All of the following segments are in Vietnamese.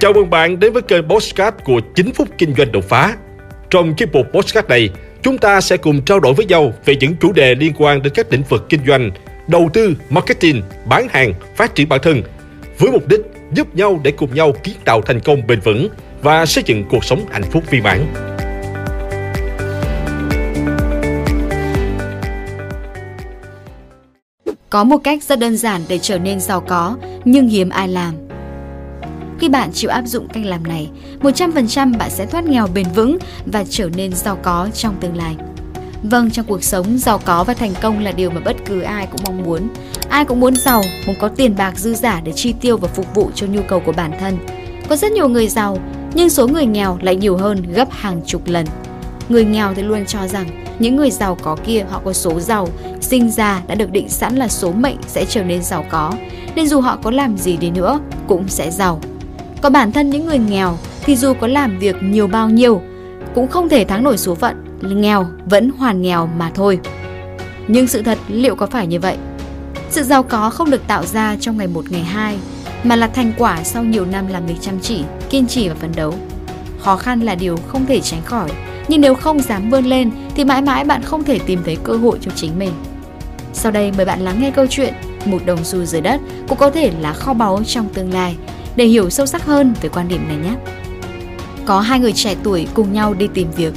Chào mừng bạn đến với kênh Postcard của 9 phút kinh doanh đột phá. Trong chiếc mục Postcard này, chúng ta sẽ cùng trao đổi với nhau về những chủ đề liên quan đến các lĩnh vực kinh doanh, đầu tư, marketing, bán hàng, phát triển bản thân, với mục đích giúp nhau để cùng nhau kiến tạo thành công bền vững và xây dựng cuộc sống hạnh phúc viên mãn. Có một cách rất đơn giản để trở nên giàu có, nhưng hiếm ai làm. Khi bạn chịu áp dụng cách làm này, 100% bạn sẽ thoát nghèo bền vững và trở nên giàu có trong tương lai. Vâng, trong cuộc sống, giàu có và thành công là điều mà bất cứ ai cũng mong muốn. Ai cũng muốn giàu, muốn có tiền bạc dư giả để chi tiêu và phục vụ cho nhu cầu của bản thân. Có rất nhiều người giàu, nhưng số người nghèo lại nhiều hơn gấp hàng chục lần. Người nghèo thì luôn cho rằng những người giàu có kia họ có số giàu, sinh ra đã được định sẵn là số mệnh sẽ trở nên giàu có, nên dù họ có làm gì đi nữa cũng sẽ giàu. Còn bản thân những người nghèo thì dù có làm việc nhiều bao nhiêu cũng không thể thắng nổi số phận, nghèo vẫn hoàn nghèo mà thôi. Nhưng sự thật liệu có phải như vậy? Sự giàu có không được tạo ra trong ngày một ngày hai, mà là thành quả sau nhiều năm làm việc chăm chỉ, kiên trì và phấn đấu. Khó khăn là điều không thể tránh khỏi, nhưng nếu không dám vươn lên thì mãi mãi bạn không thể tìm thấy cơ hội cho chính mình. Sau đây mời bạn lắng nghe câu chuyện Một đồng xu dưới đất cũng có thể là kho báu trong tương lai để hiểu sâu sắc hơn về quan điểm này nhé. Có hai người trẻ tuổi cùng nhau đi tìm việc.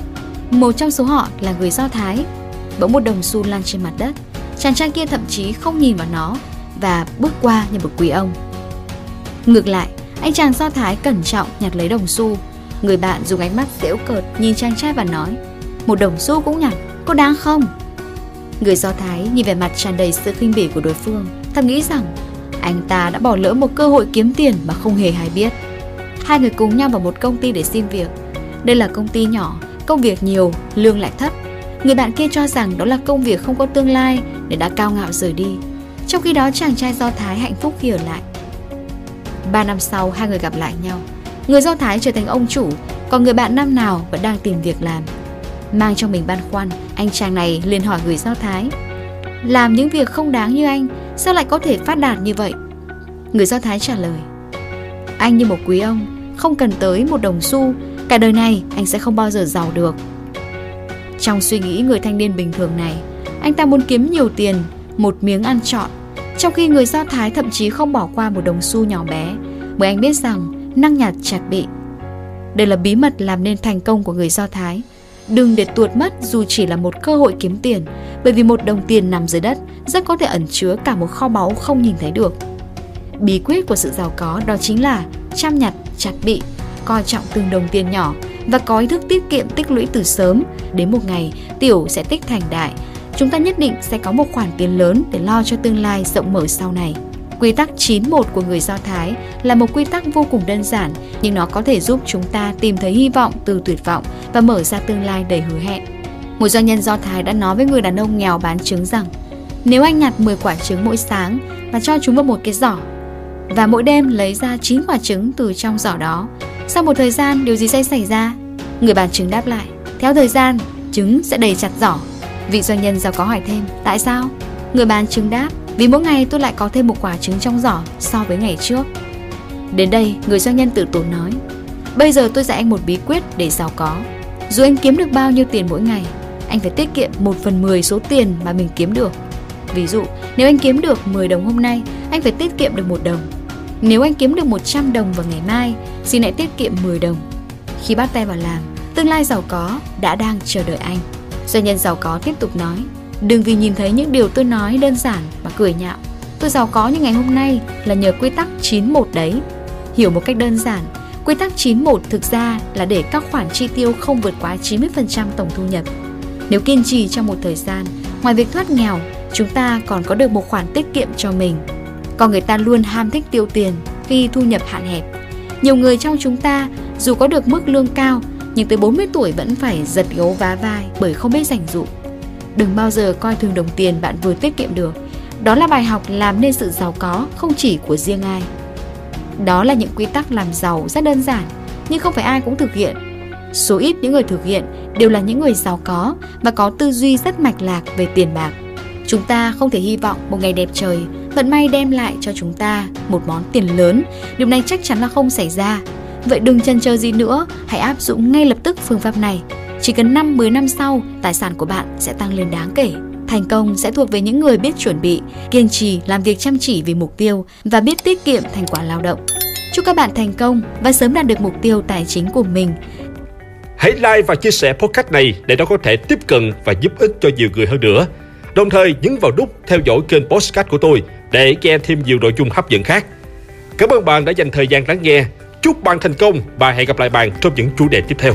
Một trong số họ là người Do Thái. Bỗng một đồng xu lăn trên mặt đất. Chàng trai kia thậm chí không nhìn vào nó và bước qua như một quý ông. Ngược lại, anh chàng Do Thái cẩn trọng nhặt lấy đồng xu Người bạn dùng ánh mắt dễu cợt nhìn chàng trai và nói Một đồng xu cũng nhặt, có đáng không? Người Do Thái nhìn vẻ mặt tràn đầy sự khinh bỉ của đối phương Thầm nghĩ rằng anh ta đã bỏ lỡ một cơ hội kiếm tiền mà không hề hay biết. Hai người cùng nhau vào một công ty để xin việc. Đây là công ty nhỏ, công việc nhiều, lương lại thấp. Người bạn kia cho rằng đó là công việc không có tương lai nên đã cao ngạo rời đi. Trong khi đó chàng trai Do Thái hạnh phúc khi ở lại. Ba năm sau hai người gặp lại nhau. Người Do Thái trở thành ông chủ, còn người bạn năm nào vẫn đang tìm việc làm. Mang trong mình băn khoăn, anh chàng này liền hỏi người Do Thái. Làm những việc không đáng như anh, sao lại có thể phát đạt như vậy? Người Do Thái trả lời. Anh như một quý ông, không cần tới một đồng xu, cả đời này anh sẽ không bao giờ giàu được. Trong suy nghĩ người thanh niên bình thường này, anh ta muốn kiếm nhiều tiền, một miếng ăn trọn, trong khi người Do Thái thậm chí không bỏ qua một đồng xu nhỏ bé, bởi anh biết rằng năng nhạt chặt bị. Đây là bí mật làm nên thành công của người Do Thái. Đừng để tuột mất dù chỉ là một cơ hội kiếm tiền, bởi vì một đồng tiền nằm dưới đất rất có thể ẩn chứa cả một kho báu không nhìn thấy được. Bí quyết của sự giàu có đó chính là chăm nhặt, chặt bị, coi trọng từng đồng tiền nhỏ và có ý thức tiết kiệm tích lũy từ sớm. Đến một ngày, tiểu sẽ tích thành đại. Chúng ta nhất định sẽ có một khoản tiền lớn để lo cho tương lai rộng mở sau này. Quy tắc 91 của người Do Thái là một quy tắc vô cùng đơn giản, nhưng nó có thể giúp chúng ta tìm thấy hy vọng từ tuyệt vọng và mở ra tương lai đầy hứa hẹn. Một doanh nhân Do Thái đã nói với người đàn ông nghèo bán trứng rằng nếu anh nhặt 10 quả trứng mỗi sáng và cho chúng vào một cái giỏ và mỗi đêm lấy ra 9 quả trứng từ trong giỏ đó, sau một thời gian điều gì sẽ xảy ra? Người bán trứng đáp lại, theo thời gian, trứng sẽ đầy chặt giỏ. Vị doanh nhân giàu có hỏi thêm, tại sao? Người bán trứng đáp, vì mỗi ngày tôi lại có thêm một quả trứng trong giỏ so với ngày trước. Đến đây, người doanh nhân tự tốn nói, Bây giờ tôi dạy anh một bí quyết để giàu có. Dù anh kiếm được bao nhiêu tiền mỗi ngày, Anh phải tiết kiệm 1 phần 10 số tiền mà mình kiếm được. Ví dụ, nếu anh kiếm được 10 đồng hôm nay, Anh phải tiết kiệm được 1 đồng. Nếu anh kiếm được 100 đồng vào ngày mai, Xin hãy tiết kiệm 10 đồng. Khi bắt tay vào làm Tương lai giàu có đã đang chờ đợi anh. Doanh nhân giàu có tiếp tục nói Đừng vì nhìn thấy những điều tôi nói đơn giản mà cười nhạo. Tôi giàu có như ngày hôm nay là nhờ quy tắc 91 đấy. Hiểu một cách đơn giản, quy tắc 91 thực ra là để các khoản chi tiêu không vượt quá 90% tổng thu nhập. Nếu kiên trì trong một thời gian, ngoài việc thoát nghèo, chúng ta còn có được một khoản tiết kiệm cho mình. Còn người ta luôn ham thích tiêu tiền khi thu nhập hạn hẹp. Nhiều người trong chúng ta dù có được mức lương cao nhưng tới 40 tuổi vẫn phải giật gấu vá vai bởi không biết dành dụm. Đừng bao giờ coi thường đồng tiền bạn vừa tiết kiệm được. Đó là bài học làm nên sự giàu có không chỉ của riêng ai. Đó là những quy tắc làm giàu rất đơn giản, nhưng không phải ai cũng thực hiện. Số ít những người thực hiện đều là những người giàu có và có tư duy rất mạch lạc về tiền bạc. Chúng ta không thể hy vọng một ngày đẹp trời, vận may đem lại cho chúng ta một món tiền lớn, điều này chắc chắn là không xảy ra. Vậy đừng chần chờ gì nữa, hãy áp dụng ngay lập tức phương pháp này. Chỉ cần 5-10 năm sau, tài sản của bạn sẽ tăng lên đáng kể. Thành công sẽ thuộc về những người biết chuẩn bị, kiên trì, làm việc chăm chỉ vì mục tiêu và biết tiết kiệm thành quả lao động. Chúc các bạn thành công và sớm đạt được mục tiêu tài chính của mình. Hãy like và chia sẻ podcast này để nó có thể tiếp cận và giúp ích cho nhiều người hơn nữa. Đồng thời nhấn vào nút theo dõi kênh podcast của tôi để nghe thêm nhiều nội dung hấp dẫn khác. Cảm ơn bạn đã dành thời gian lắng nghe. Chúc bạn thành công và hẹn gặp lại bạn trong những chủ đề tiếp theo.